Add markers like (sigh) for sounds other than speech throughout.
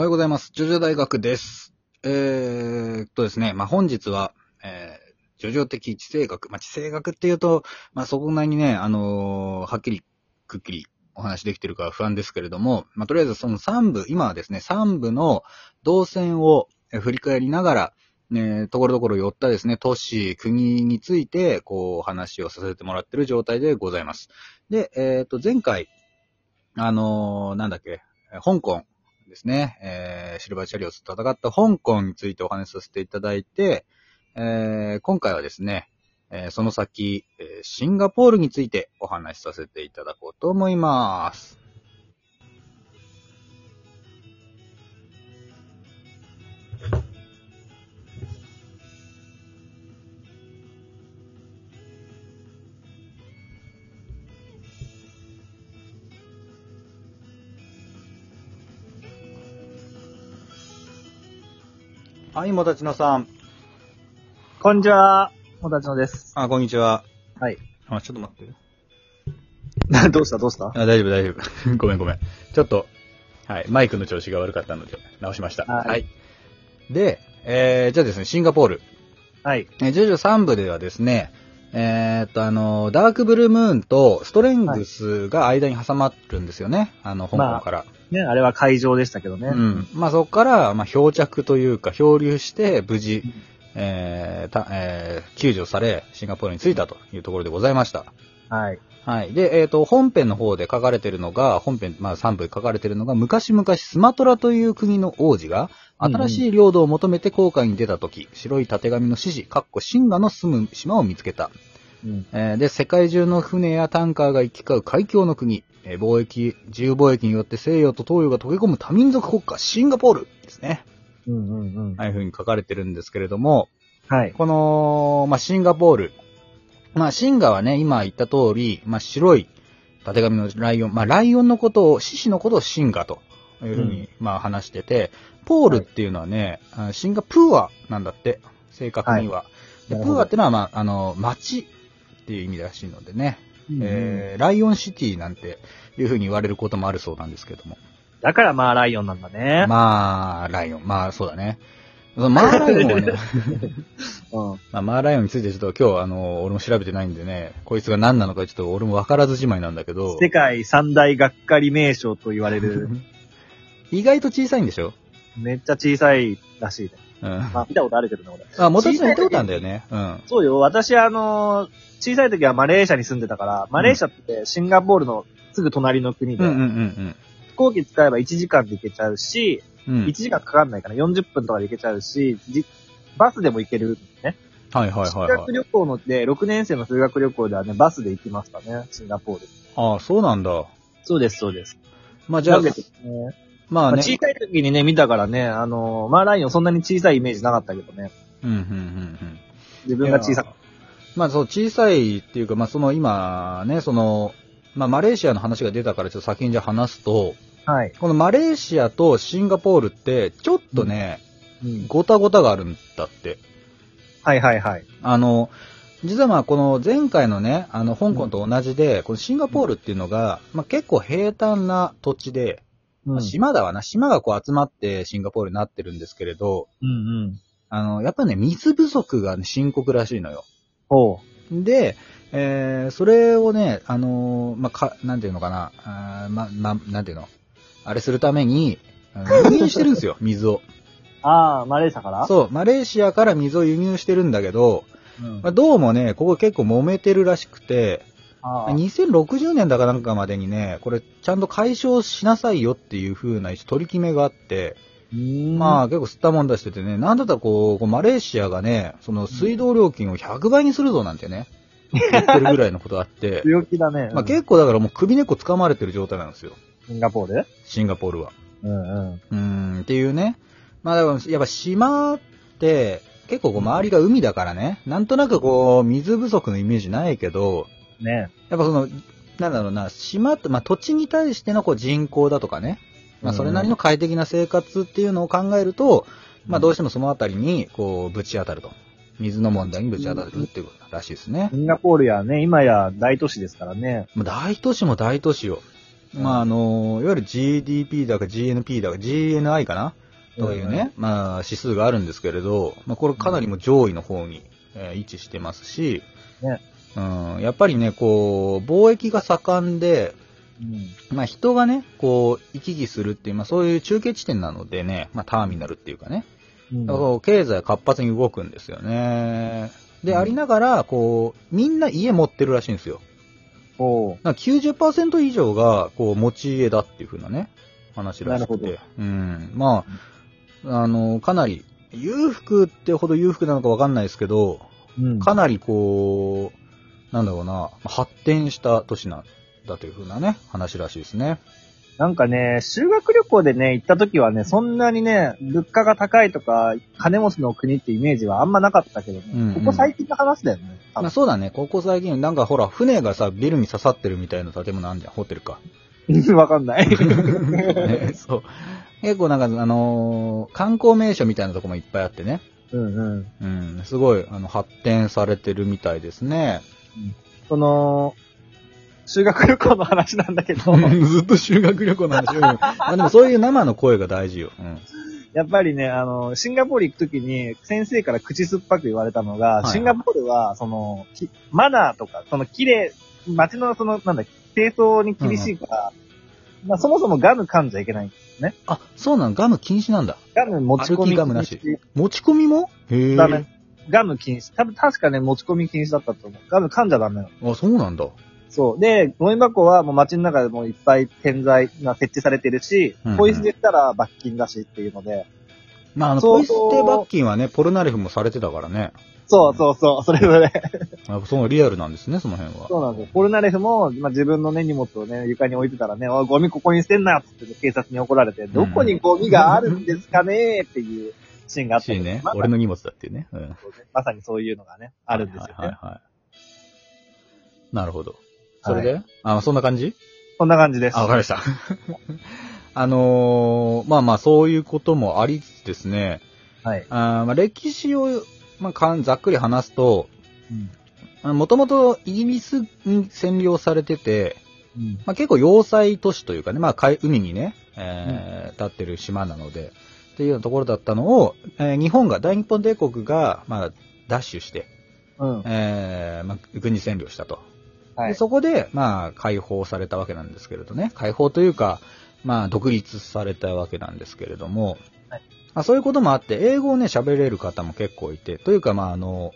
おはようございます。ジョジョ大学です。えーっとですね、まあ、本日は、えー、ジョジョ的地政学。まあ、地政学っていうと、まあ、そこなりにね、あのーはっきり、くっきりお話できてるか不安ですけれども、まあ、とりあえずその3部、今はですね、3部の動線を振り返りながら、ね、ところどころ寄ったですね、都市、国について、こう、話をさせてもらってる状態でございます。で、えーっと、前回、あのーなんだっけ、香港ですね、えーシルバーチャリオスと戦った香港についてお話しさせていただいて、えー今回はですね、えーその先、えシンガポールについてお話しさせていただこうと思います。はい、もたちのさん。こんにちは。もたちのです。あ、こんにちは。はい。あ、ちょっと待って。な (laughs) どうした？どうした？あ、大丈夫、大丈夫。(laughs) ごめん、ごめん。ちょっと、はい、マイクの調子が悪かったので、直しました。はいで、えー、じゃあですね、シンガポール。はい。えー、ジョジョ3部ではですね、えーっと、あの、ダークブルームーンとストレングスが間に挟まるんですよね。あの、香港から。ね、あれは会場でしたけどね。うん。まあ、そこから、まあ、漂着というか、漂流して、無事うん、えーたえー救助され、シンガポールに着いたというところでございました。はい。はい。で、えっ、と、本編の方で書かれてるのが、本編、まあ3部で書かれてるのが、昔々スマトラという国の王子が、新しい領土を求めて航海に出た時、白い縦紙の指示、かっこシンガの住む島を見つけた。うん。えーで、世界中の船やタンカーが行き交う海峡の国、えー貿易、自由貿易によって西洋と東洋が溶け込む多民族国家、シンガポールですね。うんうんうん。ああいう風に書かれてるんですけれども、はい。この、まあ、シンガポール。まあ、シンガはね、今言った通り、まあ、白い縦紙のライオン、まあ、ライオンのことを、獅子のことをシンガというふうに、まあ、話してて、ポールっていうのはね、あシンガプーアなんだって、正確には。でプなるほどーアってのは、まあ、あの、町っていう意味らしいのでね、うんうんえー、ライオンシティなんていうふうに言われることもあるそうなんですけども。だからまあライオンなんだね。まあ、ライオン。まあ、そうだね。そのマーライオンはね、(laughs) うん。まあ、マーライオンについてちょっと今日、あの、俺も調べてないんでね、こいつが何なのかちょっと俺も分からずじまいなんだけど、世界三大がっかり名称と言われる、(laughs) 意外と小さいんでしょ？めっちゃ小さいらしいね。うん。まあ見たことあるけどね、俺。あ、もともと小さい言ったことあるんだよね。うん。そうよ。私あのー小さい時はマレーシアに住んでたから、マレーシアってシンガポールのすぐ隣の国で、うんうんうん飛行機使えば1時間で行けちゃうし、うん。うん1。時間かかんないかな、40分とかで行けちゃうし、じバスでも行けるね。はいはいはい修はい学。旅行ので、6年生の修学旅行ではね、バスで行きましたね、シンガポール。ああ、そうなんだ。そうです、そうです。まあじゃあまあね。まあ小さい時にね、見たからね、あのーマーライオンそんなに小さいイメージなかったけどね、うんうんうんうん。自分が小さまあそう、小さいっていうか、まあその今ね、その、まあマレーシアの話が出たからちょっと先にじゃあ話すと、はい。このマレーシアとシンガポールって、ちょっとね、うん。ごたごたがあるんだって。はいはいはい。あの、実はまあこの前回のね、あの香港と同じで、このシンガポールっていうのが、まあ結構平坦な土地で、まあ島だわな、島がこう集まってシンガポールになってるんですけれど、うんうん。あの、やっぱね、水不足が、ね、深刻らしいのよ。ほで、えー、それをね、あのーまあ、か、なんていうのかな、あーま、ま、なんていうの、あれするために、(laughs) 輸入してるんですよ、水を。う。ああ、マレーシアから？そう、マレーシアから水を輸入してるんだけど、うん。まあ、どうもね、ここ結構揉めてるらしくて、2060年だかなんかまでにね、これちゃんと解消しなさいよっていう風な取り決めがあって、まあ結構吸ったもん出しててね、なんだったらこう、マレーシアがね、その水道料金を100倍にするぞなんてね、言ってるぐらいのことがあって、(laughs) 強気だね。まあ結構だからもう首根っこ掴まれてる状態なんですよ、シンガポールシンガポールは。うんうん。うーん、っていうね。まあだからやっぱ島って、結構こう周りが海だからね、なんとなくこう、水不足のイメージないけど、ねやっぱその、なんだろうな、島って、まあ土地に対してのこう人口だとかね、まあそれなりの快適な生活っていうのを考えると、まあどうしてもそのあたりに、こう、ぶち当たると。水の問題にぶち当たるっていうことらしいですねシ。ンガポールやね、今や大都市ですからね。もう大都市も大都市よ。まあ、あの、いわゆる GDP だか GNP だか GNI かな？というね、まあ、指数があるんですけれど、まあ、これかなりも上位の方に、えー位置してますし、ねうん、やっぱりね、こう、貿易が盛んで、うん。まあ人がね、こう、行き来するっていう、まあそういう中継地点なのでね、まあターミナルっていうかね、うん。だから経済活発に動くんですよね。で、うんありながら、こう、みんな家持ってるらしいんですよ。おうだから90%以上が、こう、持ち家だっていう風なね、話らしくなるて。うん。まあ、あの、かなり、裕福ってほど裕福なのかわかんないですけど、うん。かなりこう、なんだろうな、発展した都市なんだという風なね、話らしいですね。なんかね、修学旅行でね、行った時はね、そんなにね、物価が高いとか、金持ちの国ってイメージはあんまなかったけどね、うんうんここ最近の話だよね。あ分そうだね、ここ最近、なんかほら、船がさ、ビルに刺さってるみたいな建物あんじゃん、ホテルか。(laughs) わかんない。(laughs) ねそう。結構なんか、あのー観光名所みたいなとこもいっぱいあってね。うんうん。うん、すごい、あの、発展されてるみたいですね。その、修学旅行の話なんだけど、(laughs) ずっと修学旅行の話を。(laughs) まあでもそういう生の声が大事よ。うん。やっぱりね、あの、シンガポール行くときに、先生から口酸っぱく言われたのが、いはいシンガポールは、その、きマナーとか、その綺麗、街のその、なんだ、清掃に厳しいから、まあそもそもガム噛んじゃいけない。あ、そうなのガム禁止なんだ。ガム持ち込み歩きガムなし持ち込みも？へえ。ダメ。ガム禁止。多分確かね、持ち込み禁止だったと思う。ガム噛んじゃダメなの。あ、そうなんだ。そう。で、ゴミ箱はもう街の中でもいっぱい点在が設置されてるしうんうん、ポイ捨てしたら罰金だしっていうので、まあ、あの、そうポイ捨て罰金はね、ポルナレフもされてたからね。そうそうそう、それぞれ。あそのリアルなんですね、その辺は。そうなんですよ。ポルナレフも、まあ、自分のね、荷物をね、床に置いてたらね、おい、ゴミここに捨てんなっつって警察に怒られて、どこにゴミがあるんですかねっていうシーンがあったけどしね俺の荷物だっていうね。うん。まさにそういうのがね、あるんですよね。はいはいはい。なるほど。それで、あ、そんな感じ？そんな感じです。あ、わかりました。(laughs) あのーまあまあ、そういうこともありつつですね、はい。あーまあ歴史を、まあかん、ざっくり話すと、うん。もともとイギリスに占領されてて、うん。まあ、結構要塞都市というかね、まあ海、海にね、えー立ってる島なので、っていうようなところだったのを、えー日本が、大日本帝国が、まあ、ダッシュして、うん。えーまあ、軍事占領したと。はい。でそこで、まあ、解放されたわけなんですけれどね。解放というか、まあ、独立されたわけなんですけれども、はいまあ、そういうこともあって、英語をね、喋れる方も結構いて、というか、まあ、あの、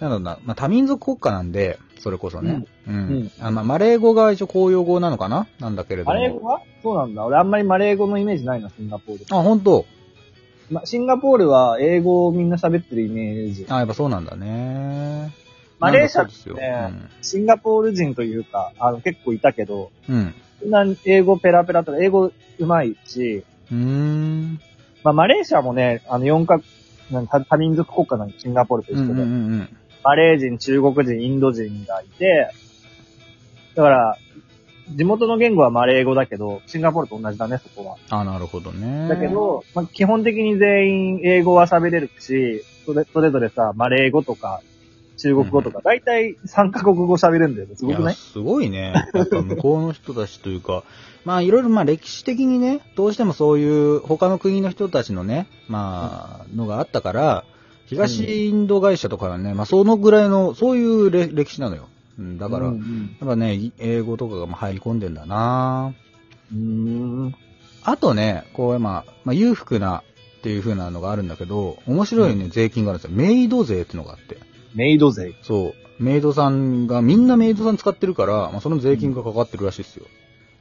なんだろうな、まあ、多民族国家なんで、それこそね。うん。んあまあ、マレー語が一応公用語なのかな？なんだけれども。マレー語は？そうなんだ。俺あんまりマレー語のイメージないな、シンガポール。あ、本当？ま、シンガポールは英語をみんな喋ってるイメージ。あ、やっぱそうなんだね。マレーシアってですよね、シンガポール人というか、あの、結構いたけど、うん。な英語ペラペラとか、英語上手いし、うん。まあ、マレーシアもね、あの、4か、多民族国家なんで、シンガポールと一緒で、うんうんうんうん。マレー人、中国人、インド人がいて、だから、地元の言語はマレー語だけど、シンガポールと同じだね、そこは。あ、なるほどね。だけ、ど、まあ、基本的に全員英語は喋れるし、それそれぞれさ、マレー語とか、中国語とか、だいたい3カ国語喋れるんだよね。すごくない？すごいね。やっぱ向こうの人たちというか、(laughs) まあいろいろまあ歴史的にね、どうしてもそういう他の国の人たちのね、まあ、のがあったから、東インド会社とかはね、まあそのぐらいの、そういうれ歴史なのよ。うんだから、やっうんうんぱね、英語とかがまあ入り込んでんだなうーん。あとね、こう、まあ、まあ裕福なっていう風なのがあるんだけど、面白いね、税金があるんですよ。メイド税ってのがあって。メイド税。そう。メイドさんが、みんなメイドさん使ってるから、まあ、その税金がかかってるらしいですよ。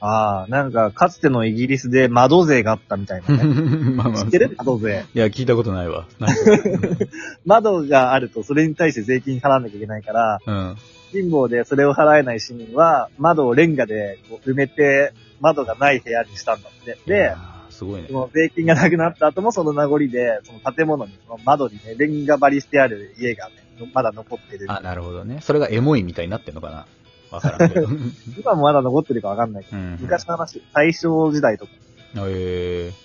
ああ、なんか、かつてのイギリスで窓税があったみたいなね。(laughs) まあまあ。知ってる？窓税。いや、聞いたことないわ。なんか窓があると、それに対して税金払わなきゃいけないから、うん。貧乏でそれを払えない市民は、窓をレンガでこう埋めて、窓がない部屋にしたんだって。いで、やー、すごいねそ。の税金がなくなった後もその名残で、その建物に、その窓にね、レンガ張りしてある家がね、まだ残ってる。あ、なるほどね。それがエモいみたいになってんのかなわからんけど。(laughs) 今もまだ残ってるかわかんないけど、うん。昔の話、大正時代とか。えー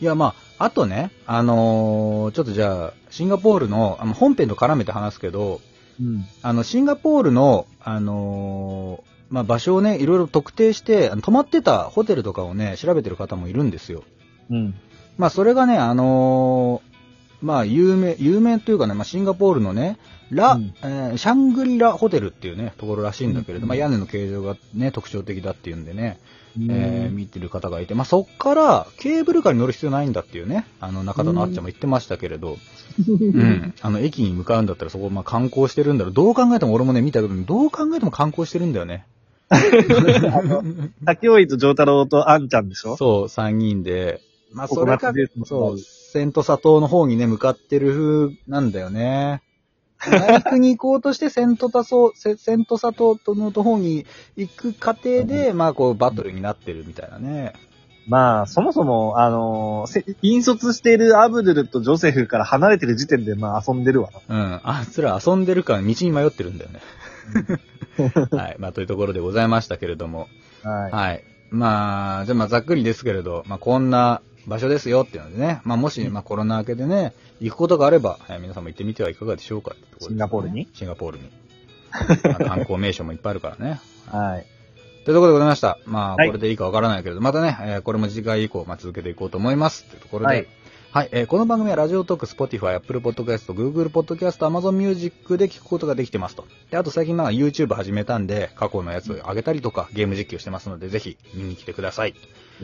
いや、まあ、あとね、あのーちょっとじゃあ、シンガポールの、あの本編と絡めて話すけど、うん。あの、シンガポールの、あのーまあ場所をね、いろいろ特定して、あの泊まってたホテルとかをね、調べてる方もいるんですよ。うん。まあそれがね、あのーまあ有名、有名というかね、まあシンガポールのね、ラ、うんえーシャングリラホテルっていうね、ところらしいんだけれど、うんまあ屋根の形状がね、特徴的だっていうんでね、うんえー見てる方がいて、まあそっからケーブルカーに乗る必要ないんだっていうね、あの中田のあっちゃんも言ってましたけれど、(laughs) うん、あの駅に向かうんだったらそこまあ観光してるんだろう。どう考えても俺もね、見たけど、どう考えても観光してるんだよね。(laughs) 竹 (laughs) 尾井と丈太郎とあんちゃんでしょ？そう、3人で。まあ、それかそう、セントサ島の方にね、向かってる風なんだよね。内陸に行こうとして、セントタソ、セセントサ島の方に行く過程で、まあ、こう、バトルになってるみたいなね。まあ、そもそも、あのーせ引率しているアブドゥルとジョセフから離れてる時点で、まあ遊んでるわな。うん。あいつら遊んでるから道に迷ってるんだよね。(laughs) はい。まあ、というところでございましたけれども。はい。はい。まあ、じゃあまあざっくりですけれど、まあこんな場所ですよっていうのでね、まあもし、まあコロナ明けでね、行くことがあれば、えー皆さんも行ってみてはいかがでしょうかってところですねシンガポールに？シンガポールに。まあ (laughs) 観光名所もいっぱいあるからね。はい。というところでございました。まあ、はいこれでいいかわからないけれど、またね、えーこれも次回以降、まあ、続けていこうと思います。というところで、はいはい、えーこの番組はラジオトーク、Spotify、Apple Podcast、Google Podcast、Amazon Music で聞くことができてますと。で、あと最近まあ YouTube 始めたんで、過去のやつ上げたりとか、ゲーム実況してますので、ぜひ見に来てください。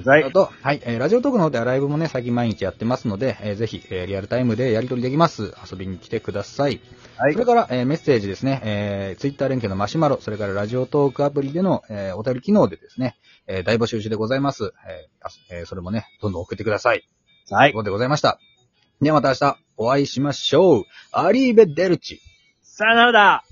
はいあ。と、はい、えーラジオトークの方ではライブもね、最近毎日やってますので、えーぜひ、えーリアルタイムでやり取りできます。遊びに来てください。はいそれ。から、えーメッセージですね、えー、ツイッター連携のマシュマロ、それからラジオトークアプリでの、えーお便り機能でですね、えー大募集中でございます。えーあえーそれもね、どんどん送ってください。はいというこ。とでございました。ではまた明日お会いしましょう。アリーベ・デルチ。さよならだ